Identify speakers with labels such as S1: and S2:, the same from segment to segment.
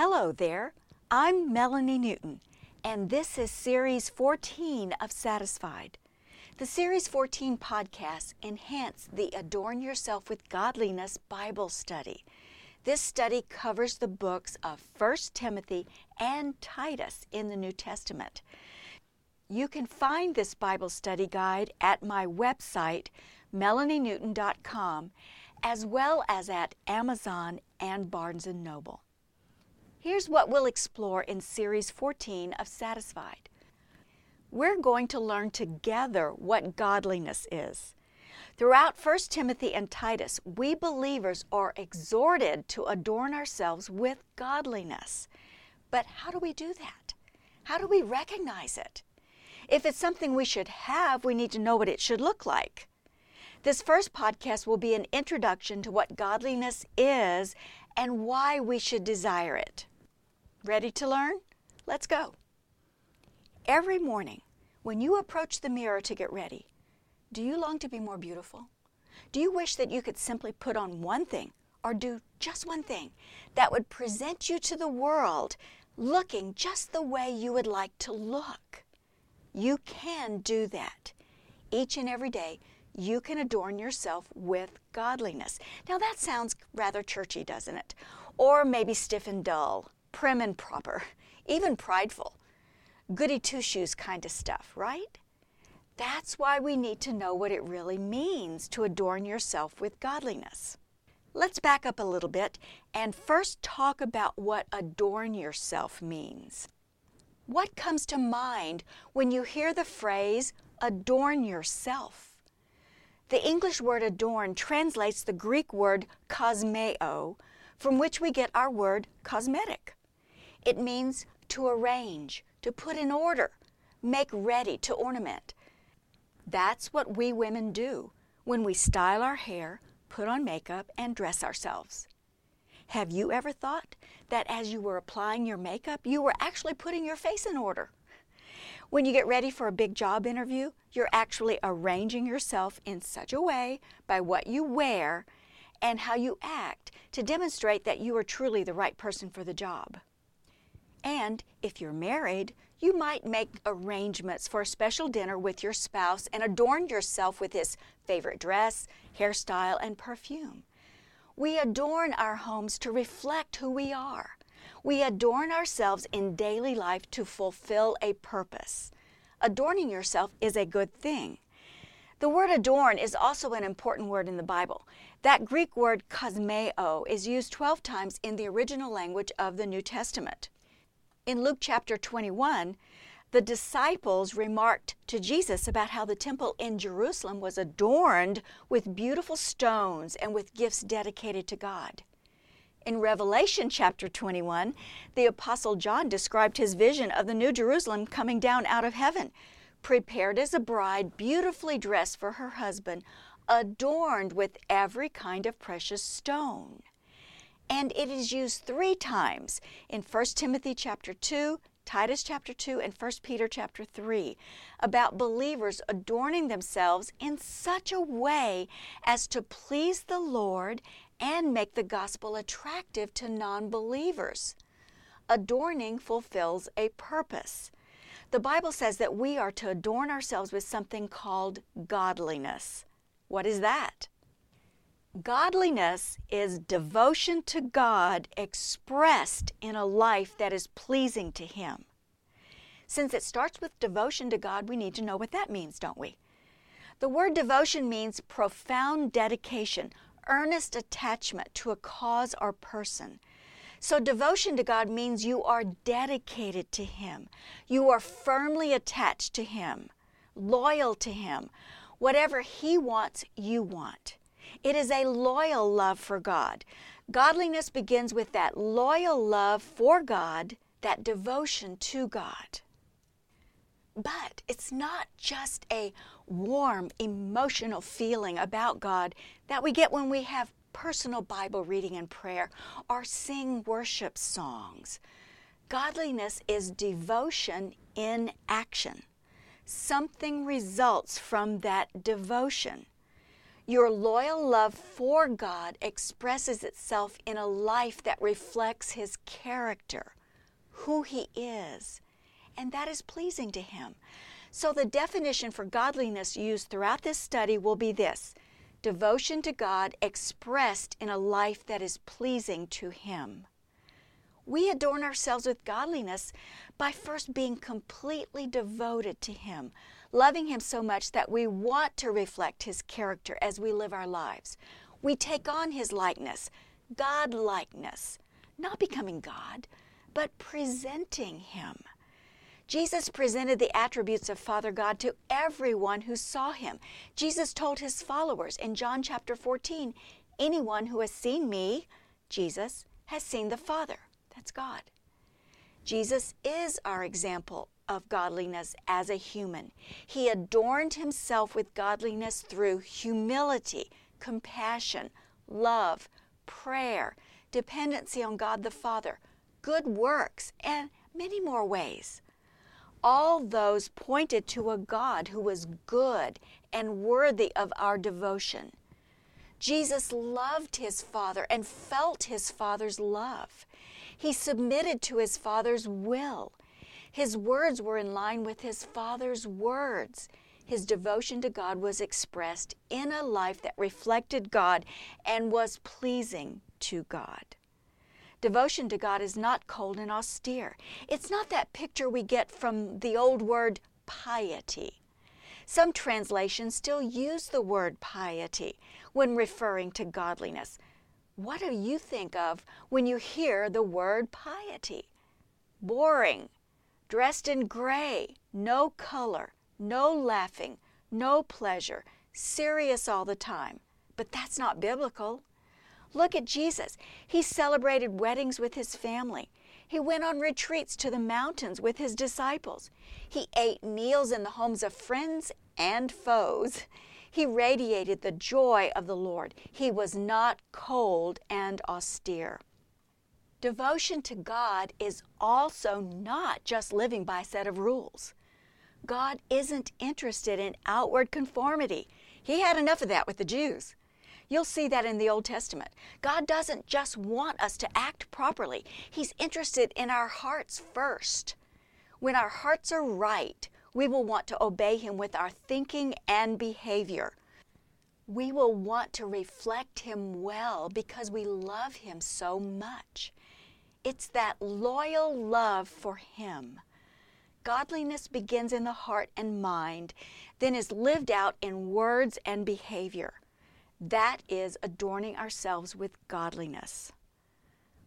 S1: Hello there, I'm Melanie Newton, and this is Series 14 of Satisfied. The Series 14 podcasts enhance the Adorn Yourself with Godliness Bible study. This study covers the books of 1 Timothy and Titus in the New Testament. You can find this Bible study guide at my website, melanienewton.com, as well as at Amazon and Barnes & Noble. Here's what we'll explore in Series 14 of Satisfied. We're going to learn together what godliness is. Throughout 1 Timothy and Titus, we believers are exhorted to adorn ourselves with godliness. But how do we do that? How do we recognize it? If it's something we should have, we need to know what it should look like. This first podcast will be an introduction to what godliness is and why we should desire it. Ready to learn? Let's go. Every morning, when you approach the mirror to get ready, do you long to be more beautiful? Do you wish that you could simply put on one thing or do just one thing that would present you to the world looking just the way you would like to look? You can do that. Each and every day, you can adorn yourself with godliness. Now, that sounds rather churchy, doesn't it? Or maybe stiff and dull prim and proper, even prideful, goody two shoes kind of stuff, right? That's why we need to know what it really means to adorn yourself with godliness. Let's back up a little bit and first talk about what adorn yourself means. What comes to mind when you hear the phrase adorn yourself? The English word adorn translates the Greek word kosmeo, from which we get our word cosmetic. It means to arrange, to put in order, make ready, to ornament. That's what we women do when we style our hair, put on makeup, and dress ourselves. Have you ever thought that as you were applying your makeup, you were actually putting your face in order? When you get ready for a big job interview, you're actually arranging yourself in such a way by what you wear and how you act to demonstrate that you are truly the right person for the job. And if you're married, you might make arrangements for a special dinner with your spouse and adorn yourself with his favorite dress, hairstyle, and perfume. We adorn our homes to reflect who we are. We adorn ourselves in daily life to fulfill a purpose. Adorning yourself is a good thing. The word adorn is also an important word in the Bible. That Greek word kosmeo is used 12 times in the original language of the New Testament. In Luke chapter 21, the disciples remarked to Jesus about how the temple in Jerusalem was adorned with beautiful stones and with gifts dedicated to God. In Revelation chapter 21, the Apostle John described his vision of the New Jerusalem coming down out of heaven, prepared as a bride, beautifully dressed for her husband, adorned with every kind of precious stone and it is used three times in 1 Timothy chapter 2, Titus chapter 2 and 1 Peter chapter 3 about believers adorning themselves in such a way as to please the Lord and make the gospel attractive to non-believers. Adorning fulfills a purpose. The Bible says that we are to adorn ourselves with something called godliness. What is that? Godliness is devotion to God expressed in a life that is pleasing to Him. Since it starts with devotion to God, we need to know what that means, don't we? The word devotion means profound dedication, earnest attachment to a cause or person. So, devotion to God means you are dedicated to Him. You are firmly attached to Him, loyal to Him. Whatever He wants, you want. It is a loyal love for God. Godliness begins with that loyal love for God, that devotion to God. But it's not just a warm, emotional feeling about God that we get when we have personal Bible reading and prayer or sing worship songs. Godliness is devotion in action. Something results from that devotion. Your loyal love for God expresses itself in a life that reflects His character, who He is, and that is pleasing to Him. So, the definition for godliness used throughout this study will be this devotion to God expressed in a life that is pleasing to Him. We adorn ourselves with godliness by first being completely devoted to Him, loving Him so much that we want to reflect His character as we live our lives. We take on His likeness, God likeness, not becoming God, but presenting Him. Jesus presented the attributes of Father God to everyone who saw him. Jesus told his followers in John chapter 14 Anyone who has seen me, Jesus, has seen the Father. That's God. Jesus is our example of godliness as a human. He adorned himself with godliness through humility, compassion, love, prayer, dependency on God the Father, good works, and many more ways. All those pointed to a God who was good and worthy of our devotion. Jesus loved his Father and felt his Father's love. He submitted to his Father's will. His words were in line with his Father's words. His devotion to God was expressed in a life that reflected God and was pleasing to God. Devotion to God is not cold and austere. It's not that picture we get from the old word piety. Some translations still use the word piety when referring to godliness. What do you think of when you hear the word piety? Boring, dressed in gray, no color, no laughing, no pleasure, serious all the time. But that's not biblical. Look at Jesus. He celebrated weddings with his family. He went on retreats to the mountains with his disciples. He ate meals in the homes of friends and foes. He radiated the joy of the Lord. He was not cold and austere. Devotion to God is also not just living by a set of rules. God isn't interested in outward conformity. He had enough of that with the Jews. You'll see that in the Old Testament. God doesn't just want us to act properly, He's interested in our hearts first. When our hearts are right, we will want to obey Him with our thinking and behavior. We will want to reflect Him well because we love Him so much. It's that loyal love for Him. Godliness begins in the heart and mind, then is lived out in words and behavior. That is adorning ourselves with godliness.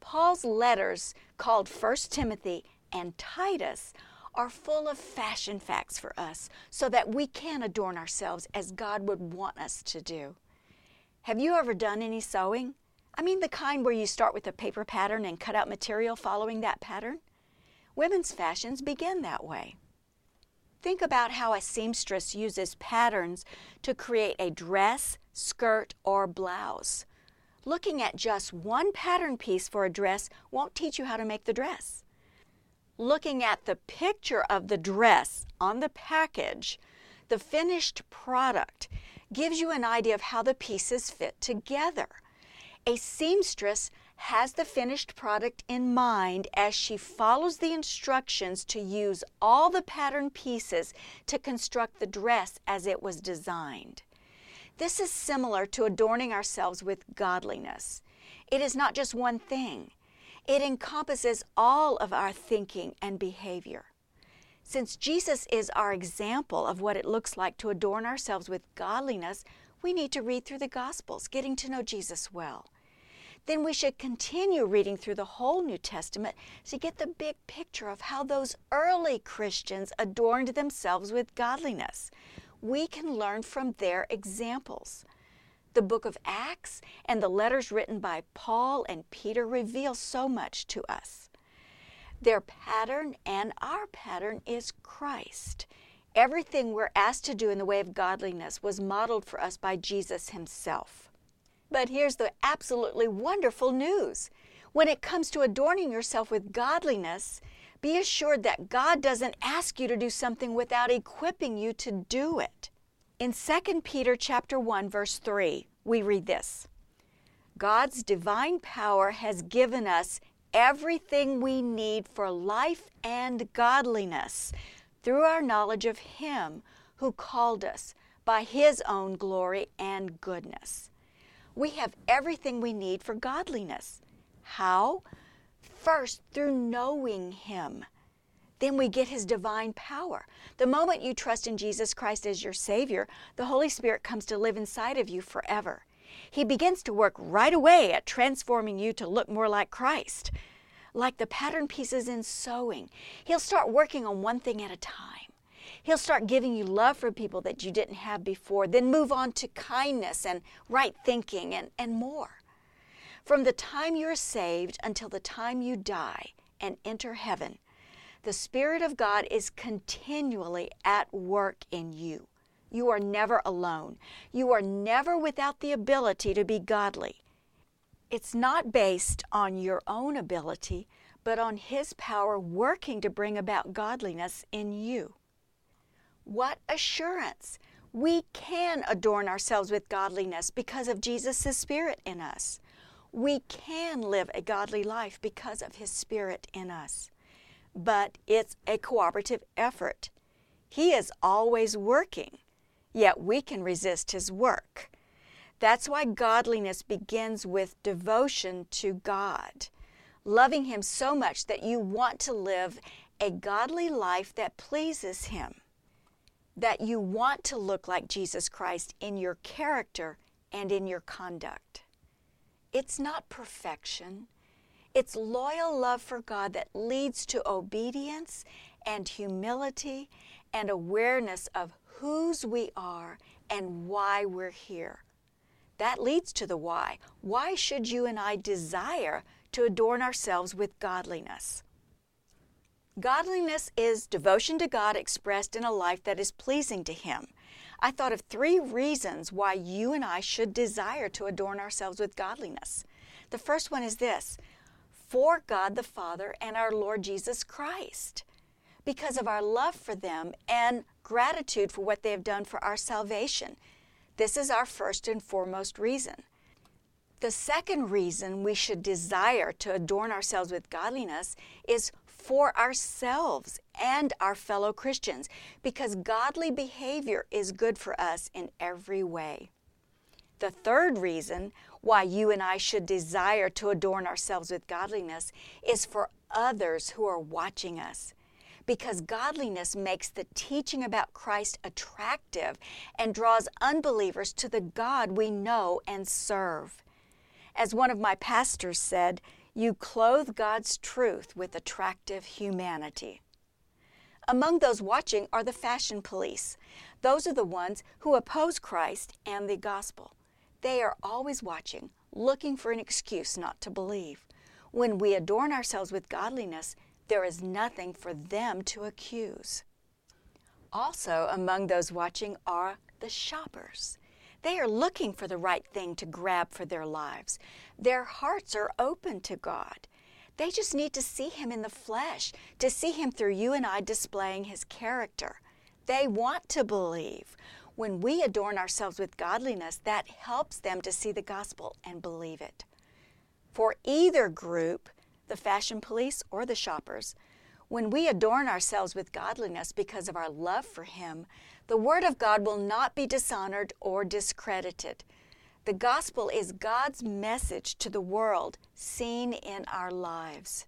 S1: Paul's letters, called 1 Timothy and Titus, are full of fashion facts for us so that we can adorn ourselves as God would want us to do. Have you ever done any sewing? I mean, the kind where you start with a paper pattern and cut out material following that pattern. Women's fashions begin that way. Think about how a seamstress uses patterns to create a dress, skirt, or blouse. Looking at just one pattern piece for a dress won't teach you how to make the dress. Looking at the picture of the dress on the package, the finished product gives you an idea of how the pieces fit together. A seamstress has the finished product in mind as she follows the instructions to use all the pattern pieces to construct the dress as it was designed. This is similar to adorning ourselves with godliness. It is not just one thing, it encompasses all of our thinking and behavior. Since Jesus is our example of what it looks like to adorn ourselves with godliness, we need to read through the Gospels, getting to know Jesus well then we should continue reading through the whole New Testament to get the big picture of how those early Christians adorned themselves with godliness. We can learn from their examples. The book of Acts and the letters written by Paul and Peter reveal so much to us. Their pattern and our pattern is Christ. Everything we're asked to do in the way of godliness was modeled for us by Jesus Himself. But here's the absolutely wonderful news. When it comes to adorning yourself with godliness, be assured that God doesn't ask you to do something without equipping you to do it. In 2 Peter chapter 1 verse 3, we read this. God's divine power has given us everything we need for life and godliness through our knowledge of Him who called us by His own glory and goodness. We have everything we need for godliness. How? First, through knowing Him. Then we get His divine power. The moment you trust in Jesus Christ as your Savior, the Holy Spirit comes to live inside of you forever. He begins to work right away at transforming you to look more like Christ. Like the pattern pieces in sewing, He'll start working on one thing at a time. He'll start giving you love for people that you didn't have before, then move on to kindness and right thinking and, and more. From the time you're saved until the time you die and enter heaven, the Spirit of God is continually at work in you. You are never alone. You are never without the ability to be godly. It's not based on your own ability, but on His power working to bring about godliness in you. What assurance! We can adorn ourselves with godliness because of Jesus' Spirit in us. We can live a godly life because of His Spirit in us. But it's a cooperative effort. He is always working, yet we can resist His work. That's why godliness begins with devotion to God, loving Him so much that you want to live a godly life that pleases Him that you want to look like Jesus Christ in your character and in your conduct. It's not perfection. It's loyal love for God that leads to obedience and humility and awareness of whose we are and why we're here. That leads to the why. Why should you and I desire to adorn ourselves with godliness? Godliness is devotion to God expressed in a life that is pleasing to Him. I thought of three reasons why you and I should desire to adorn ourselves with godliness. The first one is this for God the Father and our Lord Jesus Christ, because of our love for them and gratitude for what they have done for our salvation. This is our first and foremost reason. The second reason we should desire to adorn ourselves with godliness is for ourselves and our fellow Christians because godly behavior is good for us in every way. The third reason why you and I should desire to adorn ourselves with godliness is for others who are watching us. Because godliness makes the teaching about Christ attractive and draws unbelievers to the God we know and serve. As one of my pastors said, you clothe God's truth with attractive humanity. Among those watching are the fashion police. Those are the ones who oppose Christ and the gospel. They are always watching, looking for an excuse not to believe. When we adorn ourselves with godliness, there is nothing for them to accuse. Also, among those watching are the shoppers. They are looking for the right thing to grab for their lives. Their hearts are open to God. They just need to see Him in the flesh, to see Him through you and I displaying His character. They want to believe. When we adorn ourselves with godliness, that helps them to see the gospel and believe it. For either group, the fashion police or the shoppers, when we adorn ourselves with godliness because of our love for Him, the Word of God will not be dishonored or discredited. The gospel is God's message to the world seen in our lives.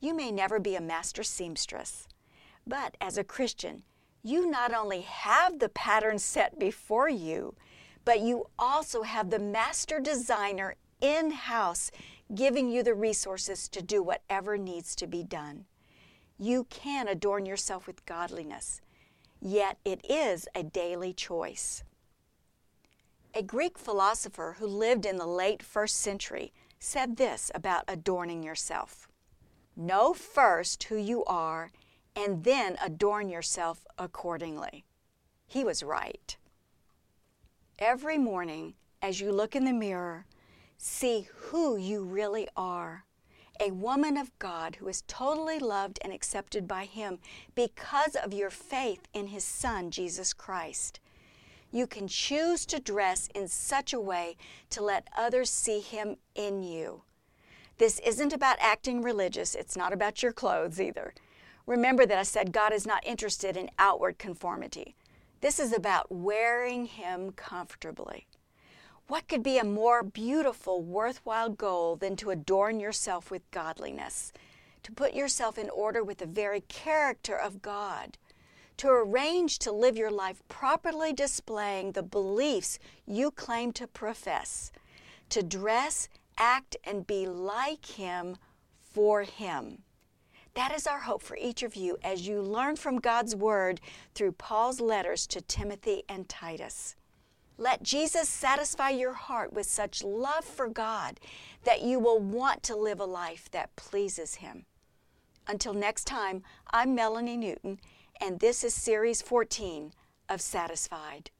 S1: You may never be a master seamstress, but as a Christian, you not only have the pattern set before you, but you also have the master designer in house giving you the resources to do whatever needs to be done. You can adorn yourself with godliness yet it is a daily choice. A Greek philosopher who lived in the late first century said this about adorning yourself Know first who you are, and then adorn yourself accordingly. He was right. Every morning, as you look in the mirror, see who you really are a woman of God who is totally loved and accepted by Him because of your faith in His Son, Jesus Christ. you can choose to dress in such a way to let others see Him in you. This isn't about acting religious, it's not about your clothes either. Remember that I said God is not interested in outward conformity. This is about wearing Him comfortably. What could be a more beautiful, worthwhile goal than to adorn yourself with godliness, to put yourself in order with the very character of God, to arrange to live your life properly displaying the beliefs you claim to profess, to dress, act, and be like Him for Him? That is our hope for each of you as you learn from God's Word through Paul's letters to Timothy and Titus. Let Jesus satisfy your heart with such love for God that you will want to live a life that pleases Him. Until next time, I'm Melanie Newton, and this is Series 14 of Satisfied.